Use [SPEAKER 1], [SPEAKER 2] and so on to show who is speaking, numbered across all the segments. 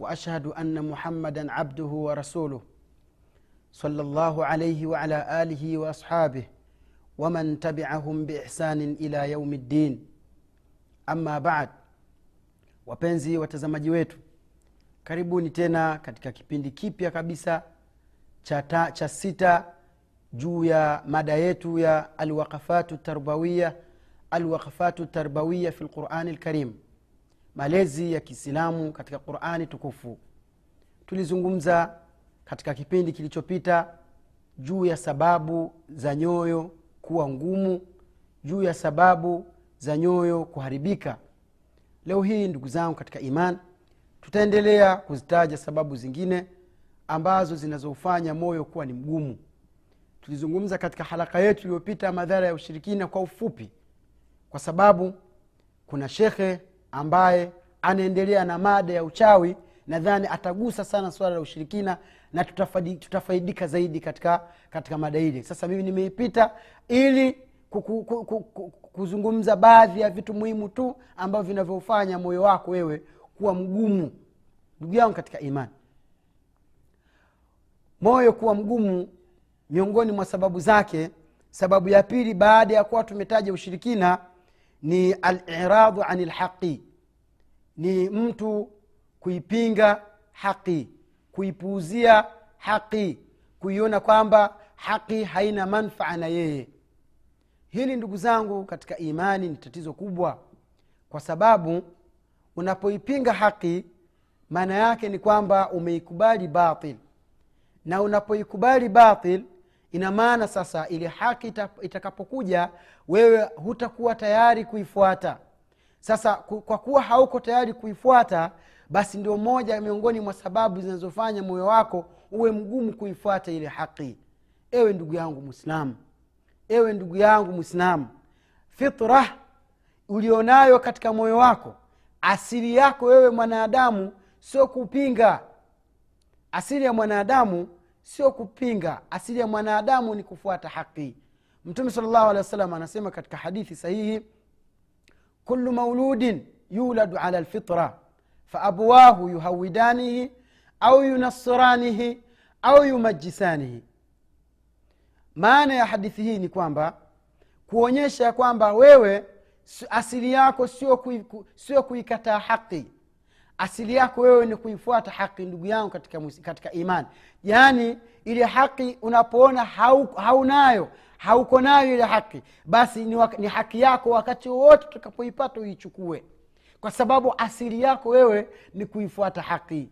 [SPEAKER 1] واشهد ان محمدا عبده ورسوله صلى الله عليه وعلى اله واصحابه ومن تبعهم باحسان الى يوم الدين ama bad wapenzi watazamaji wetu karibuni tena katika kipindi kipya kabisa cha, ta, cha sita juu ya mada yetu ya alwaqafatu tarbawiya alwaqafatu tarbawiya fi lqurani lkarim malezi ya kiislamu katika qurani tukufu. Tulizungumza katika kipindi kilichopita juu ya sababu za nyoyo kuwa ngumu juu ya sababu za nyoyo kuharibika. Leo hii ndugu zangu katika iman tutaendelea kuzitaja sababu zingine ambazo zinazofanya moyo kuwa ni mgumu. Tulizungumza katika halaka yetu iliyopita madhara ya ushirikina kwa ufupi. Kwa sababu kuna shekhe ambaye anaendelea na mada ya uchawi nadhani atagusa sana swala la ushirikina na tutafaidi, tutafaidika zaidi katika katika mada hili. Sasa mimi nimeipita ili kuku, kuku, kuku, kuzungumza baadhi ya vitu muhimu tu ambavyo vinavyofanya moyo wako wewe kuwa mgumu. Ndugu yangu katika imani moyo kuwa mgumu miongoni mwa sababu zake sababu ya pili baada ya kuwa tumetaja ushirikina ni aliradu ani lhaqi ni mtu kuipinga haqi kuipuuzia haqi kuiona kwamba haqi haina manfaa na yeye. Hili ndugu zangu katika imani ni tatizo kubwa kwa sababu unapoipinga haqi maana yake ni kwamba umeikubali batil. Na unapoikubali batil ina maana sasa ili haki itakapokuja wewe hutakuwa tayari kuifuata. Sasa kwa kuwa hauko tayari kuifuata basi ndio moja miongoni mwa sababu zinazofanya moyo wako uwe mgumu kuifuata ile haki. Ewe ndugu yangu mwislamu ewe ndugu yangu mwislamu fitra ulionayo katika moyo wako asili yako wewe mwanadamu sio kupinga. Asili ya mwanadamu sio kupinga. Asili ya mwanadamu ni kufuata haki. Mtume sal llahu alehi wasallam anasema katika hadithi sahihi kulu mauludin yuladu ala lfitra faabuwahu yuhawidanihi au yunasiranihi au yumajisanihi maana ya hadithi hii ni kwamba kuonyesha kwamba wewe asili yako sio kui, sio kuikataa haki asili yako wewe ni kuifuata haki ndugu yangu katika, katika imani. Yaani ile haki unapoona hau, haunayo hauko nayo ile haki basi ni, ni haki yako wakati wowote utakapoipata uichukue. Kwa sababu asili yako wewe ni kuifuata haki.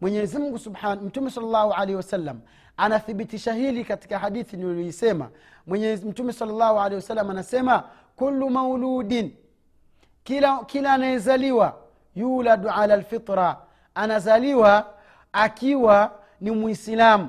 [SPEAKER 1] Mwenyezimngu subhan mtume salllahu alehi wasallam anathibitisha hili katika hadithi niliyoisema. Mtume salllahu alehi wasallam anasema kulu mauludin kila kila anayezaliwa yuladu ala lfitra anazaliwa akiwa ni mwislamu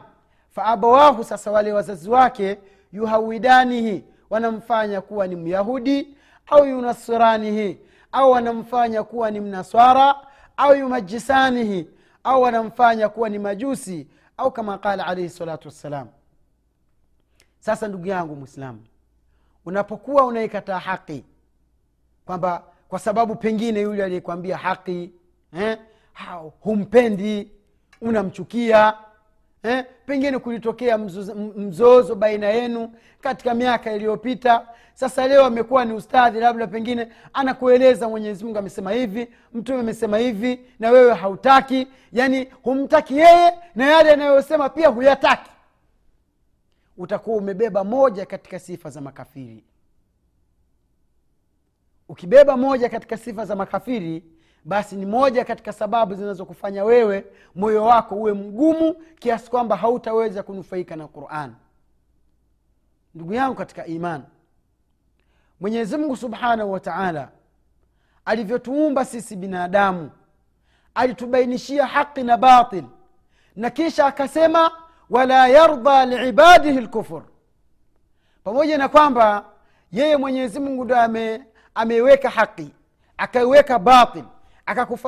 [SPEAKER 1] faabawahu sasa wale wazazi wake yuhawidanihi wanamfanya kuwa ni myahudi au yunasiranihi au wanamfanya kuwa ni mnaswara au yumajisanihi au wanamfanya kuwa ni majusi au kama qala alaihi salatu wassalam. Sasa ndugu yangu mwislamu unapokuwa unaikataa haqi kwamba kwa sababu pengine yule aliyekwambia haki eh, humpendi unamchukia eh, pengine kulitokea mzozo, baina yenu katika miaka iliyopita. Sasa leo amekuwa ni ustadhi labda pengine anakueleza mwenyezi mungu amesema hivi mtume amesema hivi na wewe hautaki. Yani humtaki yeye na yale anayosema pia huyataki. Utakuwa umebeba moja katika sifa za makafiri ukibeba moja katika sifa za makafiri basi ni moja katika sababu zinazokufanya wewe moyo wako uwe mgumu kiasi kwamba hautaweza kunufaika na quran. Ndugu yangu katika iman mwenyezimngu subhanahu wa taala alivyotuumba sisi binadamu alitubainishia haqi na batil na kisha akasema wala yarda liibadihi lkufur. Pamoja na kwamba yeye mwenyezimngu ndo ame, ameiweka haki akaiweka batil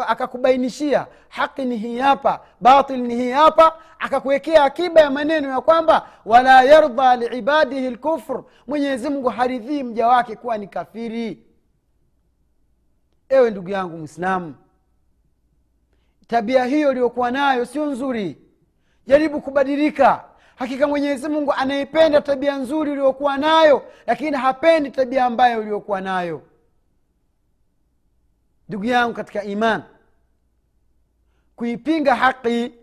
[SPEAKER 1] akakubainishia. Haqi ni hii hapa batil ni hii hapa. Akakuwekea akiba ya maneno ya kwamba wala yarda liibadihi lkufr. Mwenyezimngu haridhii mja wake kuwa ni kafiri. Ewe ndugu yangu mwislamu tabia hiyo iliyokuwa nayo sio nzuri. Jaribu kubadilika. Hakika mwenyezi mungu anaipenda tabia nzuri uliyokuwa nayo lakini hapendi tabia ambayo uliyokuwa nayo ndugu yangu katika iman kuipinga haki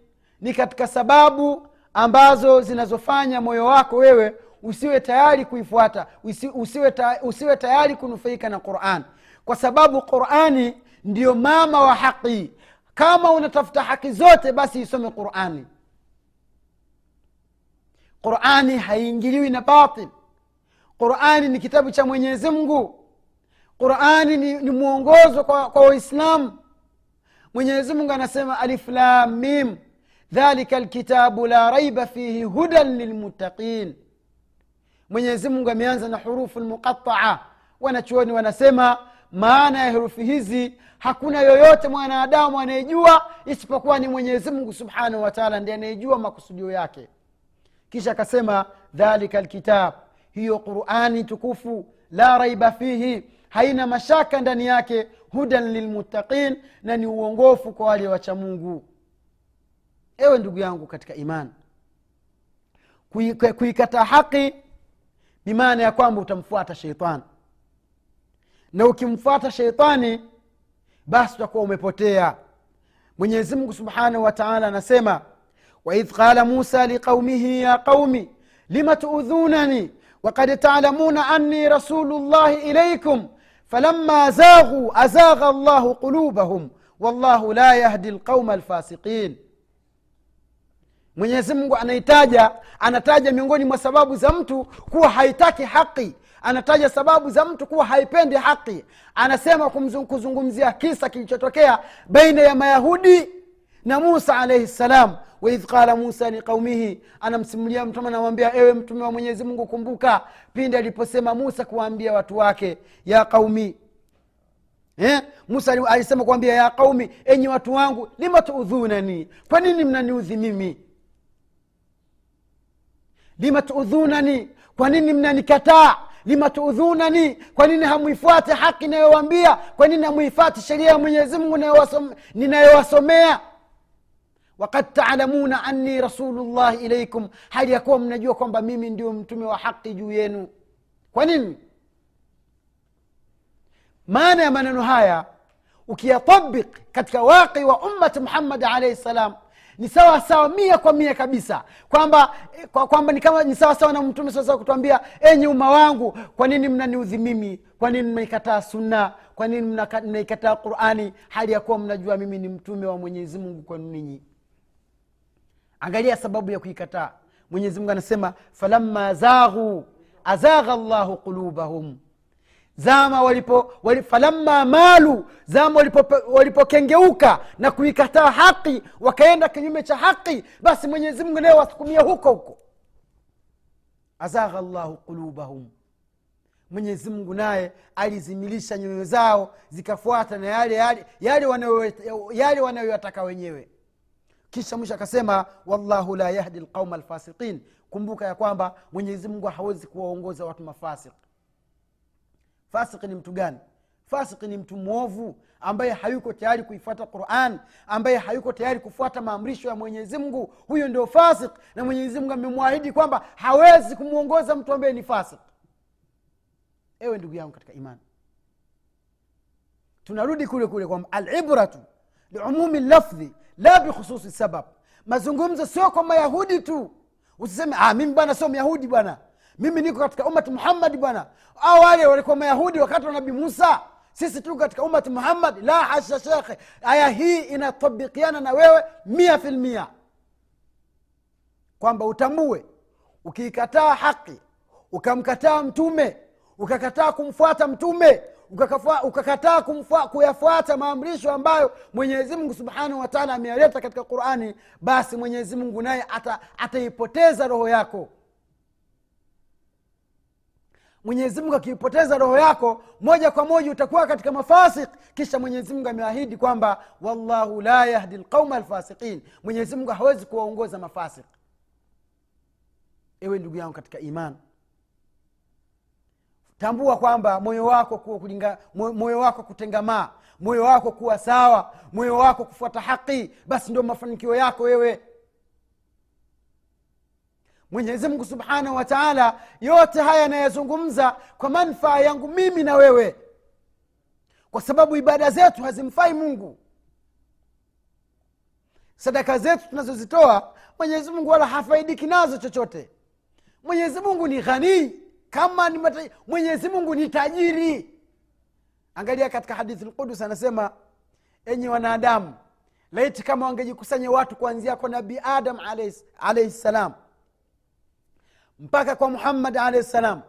[SPEAKER 1] ni katika sababu ambazo zinazofanya moyo wako wewe usiwe tayari kuifuata usi, usiwe, ta, usiwe tayari kunufaika na quran. Kwa sababu qurani ndiyo mama wa haqi kama unatafuta haki zote basi isome qurani qurani haiingiliwi na batil. Qurani ni kitabu cha mwenyezi mungu qurani ni, ni mwongozo kwa kwa waislamu mwenyezi mungu anasema aliflamim dhalika lkitabu la raiba fihi hudan lilmuttaqin. Mwenyezi mungu ameanza na hurufu lmuqataa wanachuoni wanasema maana ya herufi hizi hakuna yoyote mwanadamu anayejua isipokuwa ni mwenyezi mungu subhanahu wataala ndi anayejua makusudio yake. Kisha akasema dhalika lkitab hiyo qurani tukufu la raiba fihi haina mashaka ndani yake hudan lilmuttaqin na ni uongofu kwa wale wacha mungu. Ewe ndugu yangu katika imani kuikataa haqi bimaana ya kwamba utamfuata sheitani na ukimfuata sheitani basi utakuwa umepotea. Mwenyezi mungu subhanahu wa taala anasema waidh qala musa liqaumihi ya qaumi lima tuudhunani? Wakad talamuna anni rasulu llahi ilaikum falama zaghuu azagha llahu qulubahum wallahu la yahdi lqauma alfasiqin. Mwenyezi mungu anaitaja anataja miongoni mwa sababu za mtu kuwa haitaki haki anataja sababu za mtu kuwa haipendi haki. Anasema kuzungumzia kisa kilichotokea baina ya mayahudi na musa alaihi ssalam waidh qala musa liqaumihi anamsimulia mtume anamwambia ewe mtume wa mwenyezi mungu kumbuka pindi aliposema musa kuwaambia watu wake ya qaumi eh? musa ali- alisema kuambia ya qaumi enyi watu wangu lima tuudhunani? Kwa nini mnaniudhi mimi? Lima tuudhunani? Kwa nini mnanikataa? Lima tuudhunani? Kwa nini hamuifuate haki inayowambia kwa nini hamwifuati sheria ya mwenyezi mungu ninayowasom- ninayowasomea wakad talamuna anni rasulullahi ilaikum hali ya kuwa mnajua kwamba mimi ndio mtume wa haqi juu yenu. Kwa nini? Maana ya maneno haya ukiyatabik katika waqi wa ummati muhammadi alaihi salam ni sawa sawa mia kwa mia kabisa. Kwamba kwa- kwamba ni kama ni sawa sawa na mtume sasa kutuambia enyi umma wangu kwa nini mnaniudhi mimi? Kwa nini mnaikataa sunna? Kwa nini mnaikataa qurani? Hali ya kuwa mnajua mimi ni mtume wa mwenyezi mungu kwenu ninyi angalia sababu ya kuikataa. Mwenyezi mungu anasema falamma zaghu azagha llahu qulubahum. Zama walipo wali, falamma malu zama walipo- walipokengeuka na kuikataa haki wakaenda kinyume cha haki basi mwenyezi mungu naye wasukumia huko huko. Azagha llahu qulubahum. Mwenyezi mungu naye alizimilisha nyoyo zao zikafuata na yale yale yale wanayoyataka wenyewe kisha mwisho akasema wallahu la yahdi lqauma alfasiqin. Kumbuka ya kwamba mwenyezi mungu hawezi kuwaongoza watu mafasik fasiki ni mtu gani? Fasiki ni mtu mwovu ambaye hayuko tayari kuifuata quran ambaye hayuko tayari kufuata maamrisho ya mwenyezi mungu. Huyo ndio fasik na mwenyezi mungu amemwahidi kwamba hawezi kumwongoza mtu ambaye ni fasik ewe ndugu yangu katika imani tunarudi kule kule kwamba alibratu liumumi lafdhi la bikhususi sabab. Mazungumzo sio kwa mayahudi tu. Usiseme ah, mimi bwana sio myahudi bwana. Mimi niko katika umati muhammadi bwana. Au wale walikuwa mayahudi wakati wa nabii musa. Sisi tuko katika umati muhammad. La hasha shekhe. Aya hii inatabikiana na wewe mia filmia kwamba utambue ukiikataa haki ukamkataa mtume ukakataa kumfuata mtume ukakataa kuyafuata maamrisho ambayo mwenyezi mungu subhanahu wataala ameyaleta katika qurani basi mwenyezi mungu naye ata- ataipoteza roho yako. Mwenyezi mungu akiipoteza roho yako moja kwa moja utakuwa katika mafasik kisha mwenyezi mungu ameahidi kwamba wallahu la yahdi lqauma alfasiqin. Mwenyezi mungu hawezi kuwaongoza mafasik ewe ndugu yangu katika iman tambua kwamba moyo wako kuwa kulinga, moyo wako kutengamaa moyo wako kuwa sawa moyo wako kufuata haki basi ndio mafanikio yako wewe. Mwenyezi mungu subhanahu wa taala yote haya yanayazungumza kwa manfaa yangu mimi na wewe. Kwa sababu ibada zetu hazimfai mungu. Sadaka zetu tunazozitoa mwenyezi mungu wala hafaidiki nazo chochote. Mwenyezi mungu ni ghanii kama ni mata... mwenyezi mungu ni tajiri angalia katika hadithi lqudus anasema enyi wanadamu laiti kama wangejikusanya watu kuanzia kwa nabii adam alaihi ssalam mpaka kwa muhammad alaihi ssalam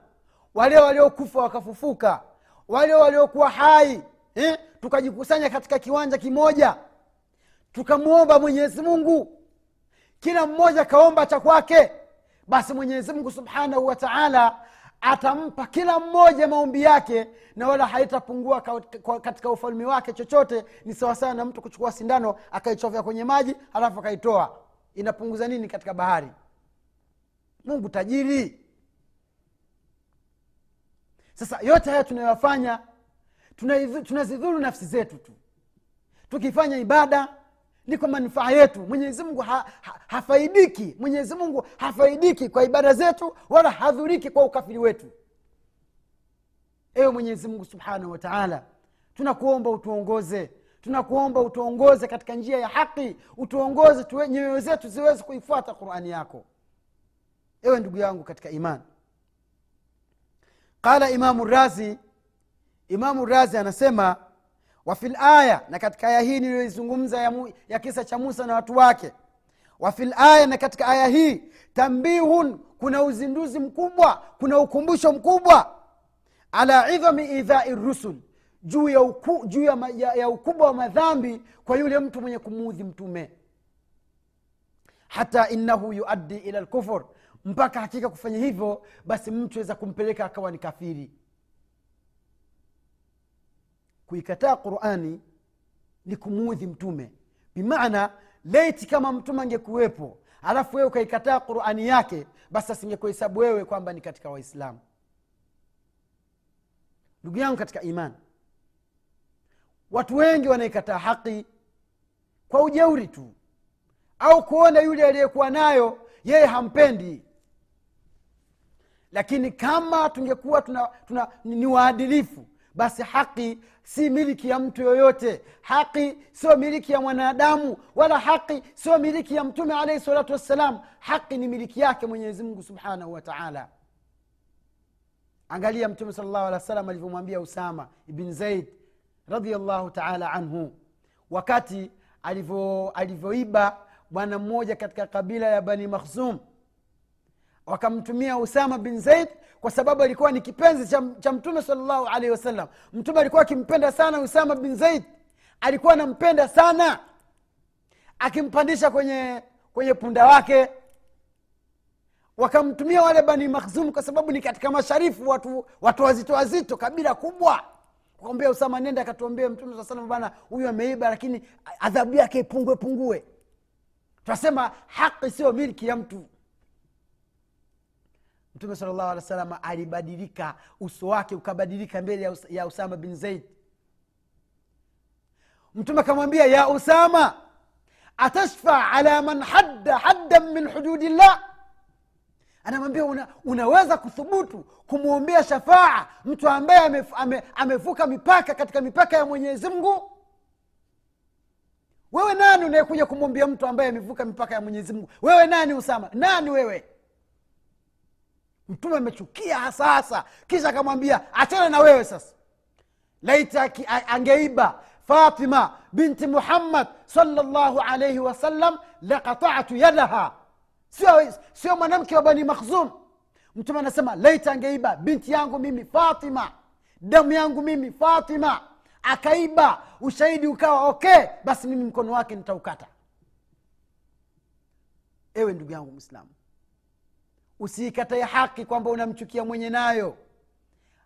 [SPEAKER 1] wale waliokufa wakafufuka wale waliokuwa hai eh? tukajikusanya katika kiwanja kimoja tukamwomba mwenyezi mungu kila mmoja kaomba cha kwake basi mwenyezi mungu subhanahu wa taala atampa kila mmoja maombi yake na wala haitapungua ka- ka- katika ufalme wake chochote. Ni sawasawa na mtu kuchukua sindano akaichovya kwenye maji halafu akaitoa. Inapunguza nini katika bahari? Mungu tajiri. Sasa yote haya tunayoyafanya tunazidhuru nafsi zetu tu. Tukifanya ibada ni kwa manufaa yetu. Mwenyezi mungu ha, ha, hafaidiki. Mwenyezi mungu hafaidiki kwa ibada zetu wala hadhuriki kwa ukafiri wetu. Ewe mwenyezi mungu subhanahu wa taala tunakuomba utuongoze. Tunakuomba utuongoze katika njia ya haki. Utuongoze nyoyo zetu ziweze kuifuata qurani yako. Ewe ndugu yangu katika imani qala imamu razi imamu razi anasema wafi laya na katika aya hii niliyoizungumza ya, ya kisa cha musa na watu wake. Wafi laya na katika aya hii tambihun kuna uzinduzi mkubwa kuna ukumbusho mkubwa. Ala idhami idhai rusul juu ya, uku, juu ya, ya, ya ukubwa wa madhambi kwa yule mtu mwenye kumuudhi mtume. Hata innahu yuaddi ila lkufur mpaka hakika kufanya hivyo basi mtu aweza kumpeleka akawa ni kafiri kuikataa qurani ni kumuudhi mtume. Bimaana leiti kama mtume angekuwepo alafu wewe ukaikataa qurani yake basi asingekuhesabu wewe kwamba ni katika waislamu. Ndugu yangu katika imani watu wengi wanaikataa haki kwa ujeuri tu au kuona yule aliyekuwa nayo yeye hampendi. Lakini kama tungekuwa tuna, tuna, ni waadilifu basi haki si miliki ya mtu yoyote. Haki sio miliki ya mwanadamu wala haki sio miliki ya mtume alaihi salatu wassalam. Haki ni miliki yake mwenyezi mungu subhanahu wa taala. Angalia mtume sal llahu alehi wa alivyomwambia usama ibn zaid radiallahu taala anhu. Wakati alivyoiba bwana mmoja katika kabila ya bani makhzum wakamtumia usama bin zaid kwa sababu alikuwa ni kipenzi cha, cha mtume salllahu alaihi wasallam. Mtume alikuwa akimpenda sana usama bin zaid. Alikuwa anampenda sana akimpandisha kwenye kwenye punda wake. Wakamtumia wale bani makhzum kwa sababu ni katika masharifu watu, watu wazito wazito kabila kubwa. Kwambia usama nenda akatuambia mtume saa salam bana huyu ameiba lakini adhabu yake ipungue pungue. Tunasema haki sio milki ya mtu mtume sala llahu alih wasalama alibadilika uso wake ukabadilika mbele ya, Us- ya usama bin zaid. Mtume akamwambia ya usama atashfa ala man hadda haddan min hududillah? Anamwambia una, unaweza kuthubutu kumwombea shafaa mtu ambaye amef, ame, amevuka mipaka katika mipaka ya mwenyezi mungu? Wewe nani unayekuja kumwombea mtu ambaye amevuka mipaka ya mwenyezi mungu? Wewe nani usama? Nani wewe mtume amechukia hasa hasa. Kisha akamwambia achana na wewe sasa. Laita angeiba fatima binti muhammad salllahu alaihi wasallam lakatatu yadaha. Sio sio mwanamke wa bani makhzum. Mtume anasema laita angeiba binti yangu mimi fatima damu yangu mimi fatima akaiba ushahidi ukawa okay basi mimi mkono wake nitaukata. Ewe ndugu yangu mwislamu usiikatae haki kwamba unamchukia mwenye nayo.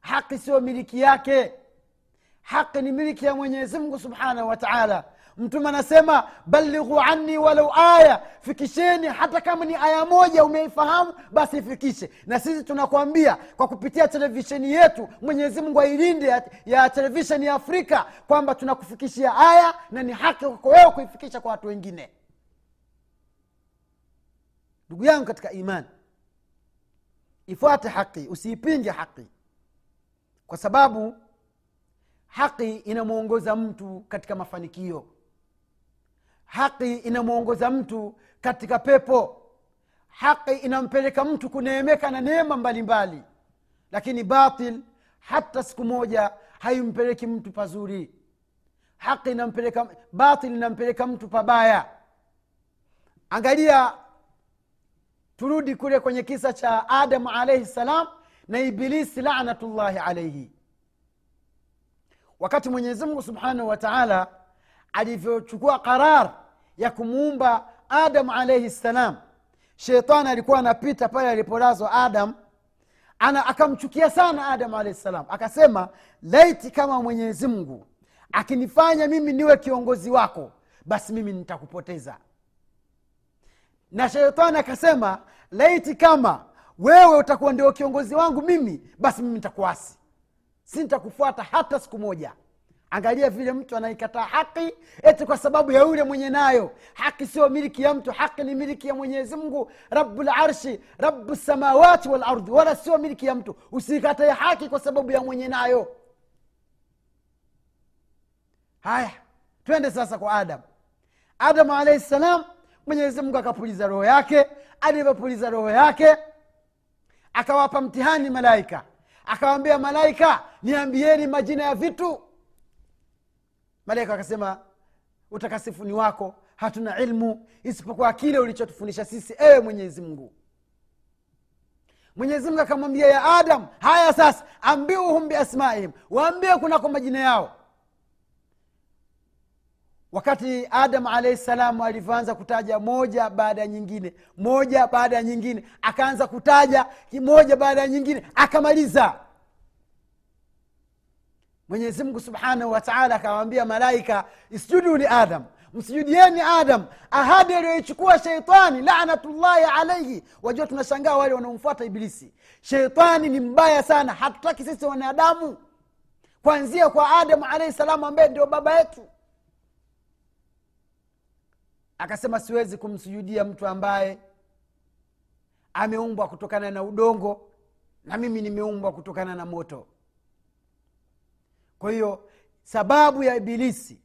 [SPEAKER 1] Haki sio miliki yake. Haki ni miliki ya mwenyezi mungu subhanahu wa taala. Mtume anasema balighu anni walau aya. Fikisheni hata kama ni aya moja umeifahamu basi ifikishe. Na sisi tunakwambia kwa kupitia televisheni yetu mwenyezi mungu ailinde ya, ya televisheni ya afrika kwamba tunakufikishia aya na ni haki kwako wewe kuifikisha kwa watu wengine. Ndugu yangu katika imani ifuate haki usiipinge haki. Kwa sababu haki inamwongoza mtu katika mafanikio. Haki inamwongoza mtu katika pepo. Haki inampeleka mtu kuneemeka na neema mbalimbali. Lakini batil hata siku moja haimpeleki mtu pazuri. Haki inampeleka batil inampeleka mtu pabaya. Angalia turudi kule kwenye kisa cha adamu alaihi salam na ibilisi lanatullahi alaihi wakati mwenyezimngu subhanahu wa taala alivyochukua qarar ya kumuumba adamu alaihi ssalam shetani alikuwa anapita pale alipolazwa adam ana akamchukia sana adamu alaihi ssalam akasema laiti kama mwenyezi mungu akinifanya mimi niwe kiongozi wako basi mimi nitakupoteza. Na sheitani akasema laiti kama wewe utakuwa ndio kiongozi wangu mimi basi mimi nitakuasi. Si nitakufuata hata siku moja. Angalia vile mtu anaikataa haki eti kwa sababu ya yule mwenye nayo. Haki sio miliki ya mtu haki ni miliki ya mwenyezi mungu rabu larshi rabu samawati walardi wala sio miliki ya mtu. Usikatae haki kwa sababu ya mwenye nayo. Haya twende sasa kwa adamu adamu alaihi ssalam mwenyezi mungu akapuliza roho yake alivyopuliza roho yake akawapa mtihani malaika. Akawambia malaika niambieni majina ya vitu. Malaika akasema utakasifuni wako hatuna ilmu isipokuwa kile ulichotufundisha sisi ewe mwenyezi mungu. Mwenyezi mungu akamwambia ya adam haya sasa ambiuhum biasmaihim waambie kunako majina yao wakati adamu alahi salamu alivyoanza kutaja moja baada ya nyingine moja baada ya nyingine akaanza kutaja moja baada ya nyingine akamaliza. Mwenyezimngu subhanahu wataala akawambia malaika isjudu li adam msijudieni adam ahadi aliyoichukua sheitani lanatullahi alaihi wajua tunashangaa wale wanaomfuata ibilisi. Sheitani ni mbaya sana hatutaki sisi wanadamu. Kwanzia kwa adamu alaihi salamu ambaye ndio baba yetu akasema siwezi kumsujudia mtu ambaye ameumbwa kutokana na udongo na mimi nimeumbwa kutokana na moto. Kwa hiyo sababu ya ibilisi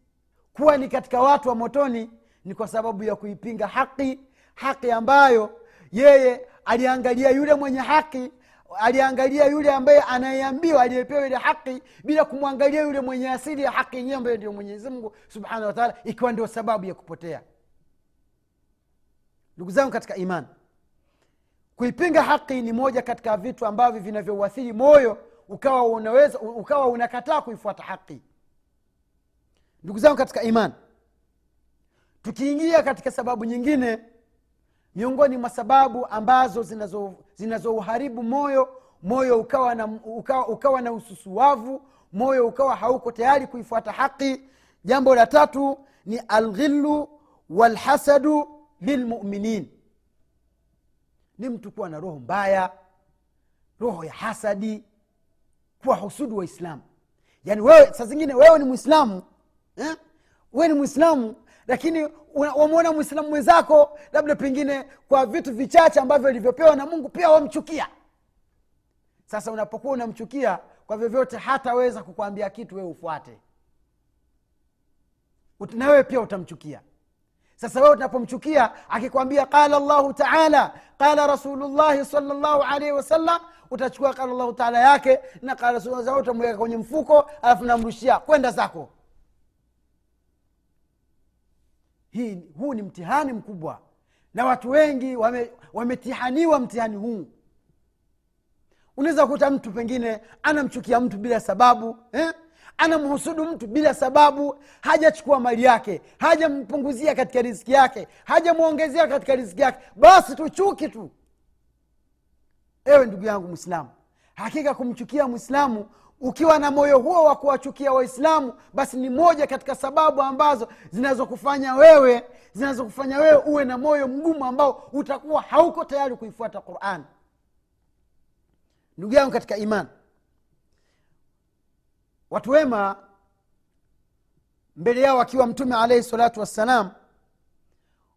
[SPEAKER 1] kuwa ni katika watu wa motoni ni kwa sababu ya kuipinga haki haki ambayo yeye aliangalia yule mwenye haki aliangalia yule ambaye anayeambiwa aliyepewa ile haki bila kumwangalia yule mwenye asili ya haki yenyewe ambayo ndio mwenyezi mungu subhanahu wataala ikiwa ndio sababu ya kupotea ndugu zangu katika imani kuipinga haki ni moja katika vitu ambavyo vinavyouathiri moyo ukawa unaweza ukawa unakataa kuifuata haki. Ndugu zangu katika imani tukiingia katika sababu nyingine miongoni mwa sababu ambazo zinazouharibu zinazo moyo moyo ukawa na, ukawa, ukawa na ususuwavu moyo ukawa hauko tayari kuifuata haki. Jambo la tatu ni alghilu walhasadu lilmuminin. Ni mtu kuwa na roho mbaya roho ya hasadi kuwa husudu waislamu yaani wewe saa zingine wewe ni mwislamu eh? wewe ni mwislamu lakini wamwona mwislamu mwenzako labda pengine kwa vitu vichache ambavyo alivyopewa na mungu pia wamchukia. Sasa unapokuwa unamchukia kwa vyovyote hataweza kukwambia kitu wewe ufuate. Na wewe pia utamchukia sasa wewe tunapomchukia akikwambia qala llahu taala qala rasulullahi salllahu alaihi wasallam utachukua qala llahu taala yake na qala rasulullah utamweka kwenye mfuko alafu namrushia kwenda zako. Hii huu ni mtihani mkubwa. Na watu wengi wame- wametihaniwa mtihani huu. Unaweza kukuta mtu pengine anamchukia mtu bila sababu eh? Anamhusudu mtu bila sababu hajachukua mali yake hajampunguzia katika riziki yake hajamwongezea katika riziki yake. Basi tu chuki tu. Ewe ndugu yangu mwislamu hakika kumchukia mwislamu ukiwa na moyo huo wa kuwachukia waislamu basi ni moja katika sababu ambazo zinazokufanya wewe zinazokufanya wewe uwe na moyo mgumu ambao utakuwa hauko tayari kuifuata qurani ndugu yangu katika iman watu wema mbele yao akiwa mtume alaihi salatu wassalam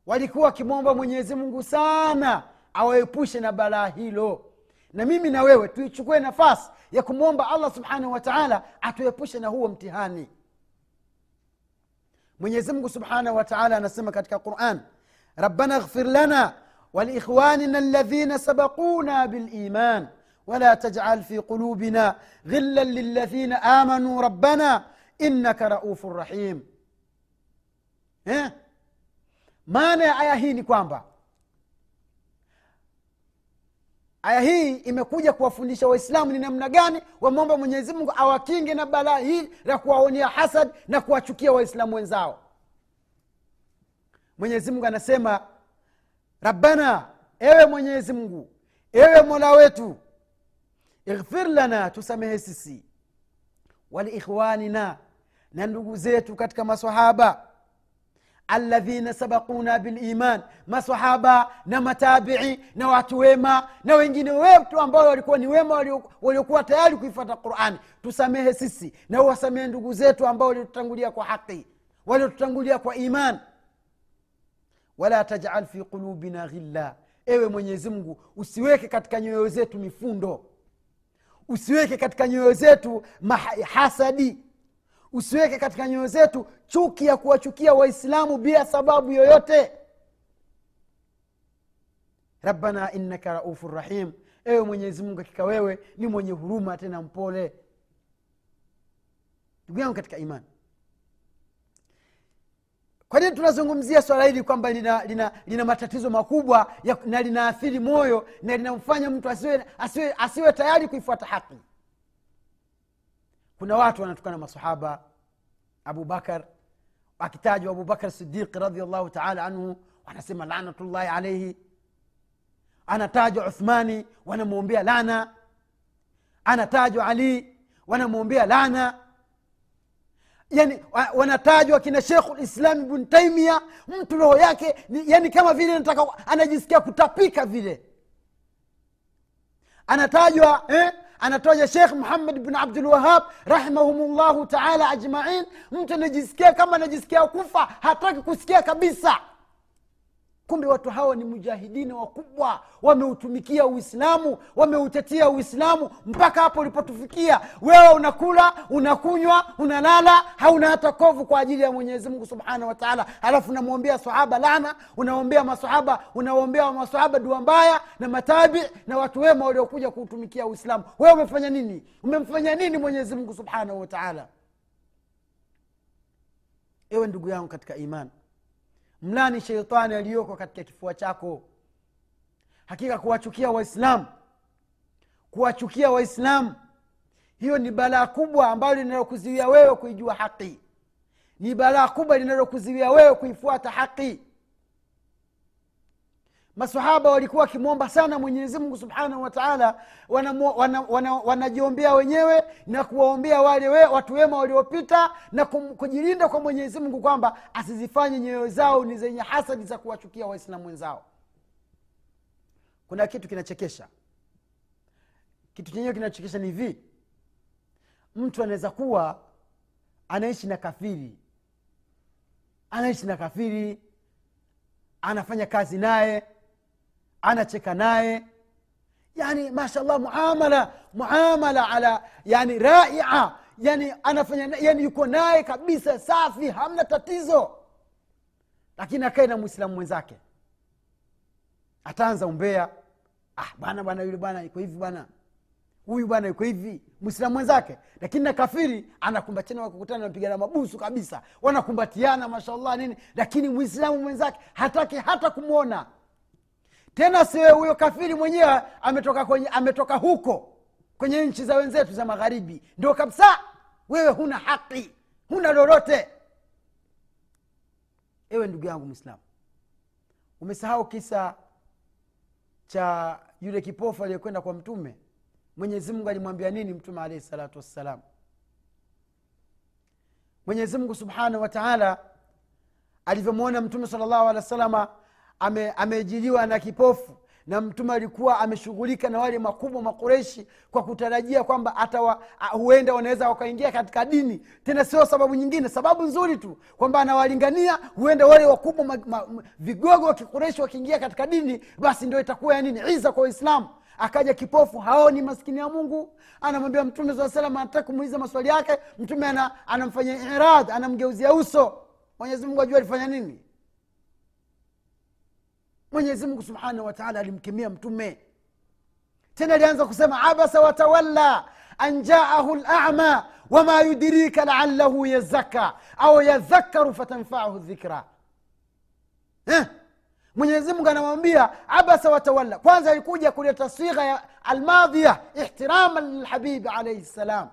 [SPEAKER 1] walikuwa wakimwomba mwenyezi mungu sana awaepushe na balaa hilo. Na mimi na wewe tuichukue nafasi ya kumwomba allah subhanahu wataala atuepushe na huo mtihani. Mwenyezi mungu subhanahu wataala anasema katika quran rabbana ghfir lana waliikhwanina ladhina sabaquna biliman ولا تجعل في قلوبنا غلا للذين امنوا ربنا انك رؤوف رحيم eh? maana ya aya hii ni kwamba aya hii imekuja kuwafundisha waislamu ni namna gani wamwomba mwenyezi mungu awakinge na balaa hii la kuwaonea hasad na kuwachukia waislamu wenzao mwenyezi mungu anasema rabbana ewe mwenyezi mungu ewe mola wetu ighfir lana tusamehe sisi. Waliikhwanina na ndugu zetu katika masahaba alladhina sabakuna biliman masahaba na matabii na watu wema na wengine wetu ambao walikuwa ni wema waliokuwa tayari kuifata qurani tusamehe sisi na uwasamehe ndugu zetu ambao waliotutangulia kwa haqi waliotutangulia kwa iman. Wala tajal fi qulubina ghilla. Ewe mwenyezi mungu usiweke katika nyoyo zetu mifundo usiweke katika nyoyo zetu hasadi. Usiweke katika nyoyo zetu chuki ya kuwachukia waislamu bila sababu yoyote. Rabbana innaka raufu rahim. Ewe mwenyezi mungu hakika wewe ni mwenye huruma tena mpole. Ndugu yangu katika imani kwa nini tunazungumzia swala hili kwamba lina, lina, lina matatizo makubwa ya, na linaathiri moyo na linamfanya mtu asiwe, asiwe, asiwe tayari kuifuata haki? Kuna watu wanatukana masahaba abubakar akitajwa abubakar sidiqi radiallahu taala anhu wanasema lanatullahi alaihi anatajwa uthmani wanamwombea lana. Anatajwa ali wanamwombea lana yani wanatajwa kina shekhu lislam ibn taimia mtu roho yake yani kama vile nataka anajisikia kutapika vile anatajwa eh? anatajwa shekh muhammad bn abdulwahab rahimahumullahu taala ajmain mtu anajisikia kama anajisikia kufa hataki kusikia kabisa kumbe watu hawa ni mujahidini wakubwa. Wameutumikia uislamu wameutetea uislamu. Mpaka hapo ulipotufikia wewe unakula unakunywa unalala hauna hata kovu kwa ajili ya mwenyezi mungu subhanahu wataala alafu unamwombea sahaba lana unaombea masahaba unaombea masahaba dua mbaya na matabi na watu wema waliokuja kuutumikia uislamu. Wewe umefanya nini? Umemfanya nini mwenyezi mungu subhanahu wataala ewe ndugu yangu katika imani mlani sheitani aliyoko katika kifua chako? Hakika kuwachukia waislamu kuwachukia waislamu hiyo ni balaa kubwa ambayo linalokuziwia wewe kuijua haki. Ni balaa kubwa linalokuziwia wewe kuifuata haki masahaba walikuwa wakimwomba sana mwenyezi mungu subhanahu wa taala wanajiombea wana, wana, wana wenyewe na kuwaombea wale we, watu wema waliopita na kum, kujilinda kwa mwenyezi mungu kwamba asizifanye nyoyo zao ni zenye hasadi za kuwachukia waislamu wenzao. Kuna kitu kinachekesha. Kitu chenyewe kinachekesha ni hivi. Mtu anaweza kuwa anaishi na kafiri. Anaishi na kafiri. Anafanya kazi naye anacheka naye. Yani mashallah muamala muamala ala yani raia yani anafanya yani yuko naye kabisa safi hamna tatizo. Lakini akae na mwislamu mwenzake. Ataanza umbea. Ah bana bana yule bana iko hivi bana. Huyu bwana yuko hivi. Mwislamu mwenzake. Lakini na kafiri anakumbatiana wakukutana napigana mabusu kabisa. Wanakumbatiana mashallah nini. Lakini mwislamu mwenzake hataki hata kumwona tena siwe huyo kafiri mwenyewe ametoka ametoka huko kwenye nchi za wenzetu za magharibi. Ndio kabisa wewe huna haki huna lolote. Ewe ndugu yangu mwislamu umesahau kisa cha yule kipofu aliyekwenda kwa mtume? Mwenyezi mungu alimwambia nini mtume alaihi salatu wassalam? Mwenyezi mungu subhanahu wa taala alivyomwona mtume sala llahu alehi wa salama ame, na kipofu. Na mtume alikuwa ameshughulika na wale makubwa makureshi kwa kutarajia kwamba hata wa, huenda wanaweza wakaingia katika dini. Tena sio sababu nyingine sababu nzuri tu kwamba anawalingania huenda wale wakubwa ma, ma, vigogo wa kikureshi wakiingia katika dini basi ndio itakuwa ya nini? Iza kwa waislamu akaja kipofu haoni maskini ya mungu. Anamwambia mtume saa salam anataka kumuuliza maswali yake. Mtume ana, anamfanya irad anamgeuzia uso. Mwenyezi mungu ajua alifanya nini mwenyezi mungu subhanahu wataala alimkemea mtume tena alianza kusema abasa watawalla an jaahu lama wama yudirika laalahu yazaka au yadhakaru fatanfaahu dhikra eh? mwenyezi mungu anamwambia abasa watawalla kwanza alikuja kuleta sigha ya almadhia ihtiraman lilhabibi alaihi ssalam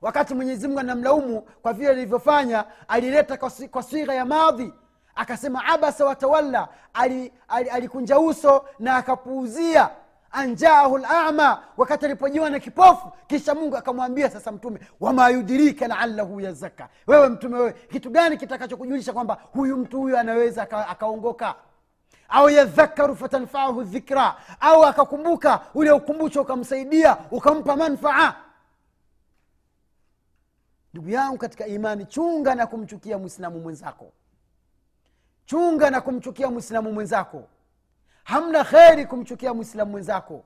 [SPEAKER 1] wakati mwenyezi mungu anamlaumu kwa vile alivyofanya alileta kwa sigha ya madhi akasema abasa watawalla alikunja ali, ali uso na akapuuzia. Anjaahu lama wakati alipojiwa na kipofu kisha mungu akamwambia sasa mtume wama yudirika laalahu yazaka wewe mtume wewe kitu gani kitakachokujulisha kwamba huyu mtu huyu anaweza akaongoka? Au yadhakaru fatanfaahu dhikra. Au akakumbuka ule ukumbusho ukamsaidia ukampa manfaa? Ndugu yangu katika imani chunga na kumchukia mwislamu mwenzako chunga na kumchukia mwislamu mwenzako. Hamna kheri kumchukia mwislamu mwenzako.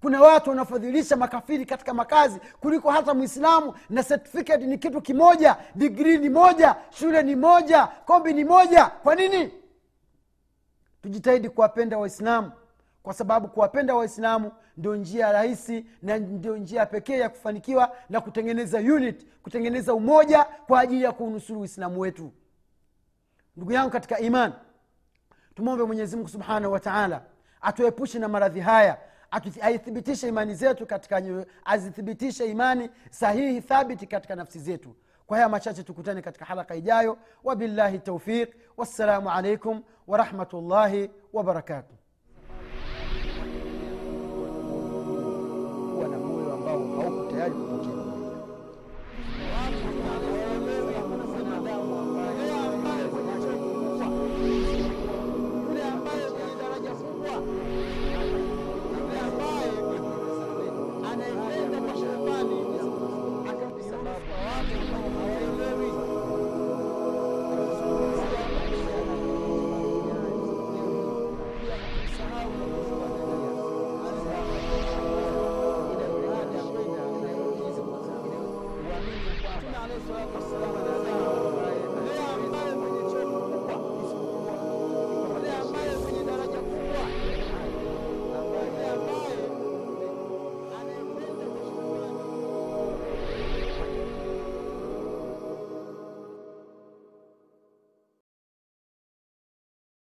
[SPEAKER 1] Kuna watu wanafadhilisha makafiri katika makazi kuliko hata mwislamu na certificate ni kitu kimoja digrii ni moja shule ni moja kombi ni moja. Kwa nini? Tujitahidi kuwapenda waislamu kwa sababu kuwapenda waislamu ndio njia rahisi na ndio njia pekee ya kufanikiwa na kutengeneza unit kutengeneza umoja kwa ajili ya kuunusuru uislamu wetu ndugu yangu katika iman tumwombe mwenyezimungu subhanahu wataala atuepushe na maradhi haya aithibitishe imani zetu katika azithibitishe imani sahihi thabiti katika nafsi zetu. Kwa haya machache tukutane katika halaka ijayo. Wabillahi taufiq wassalamu alaikum warahmatullahi wabarakatuh kuwa moyo ambao hauko kupokea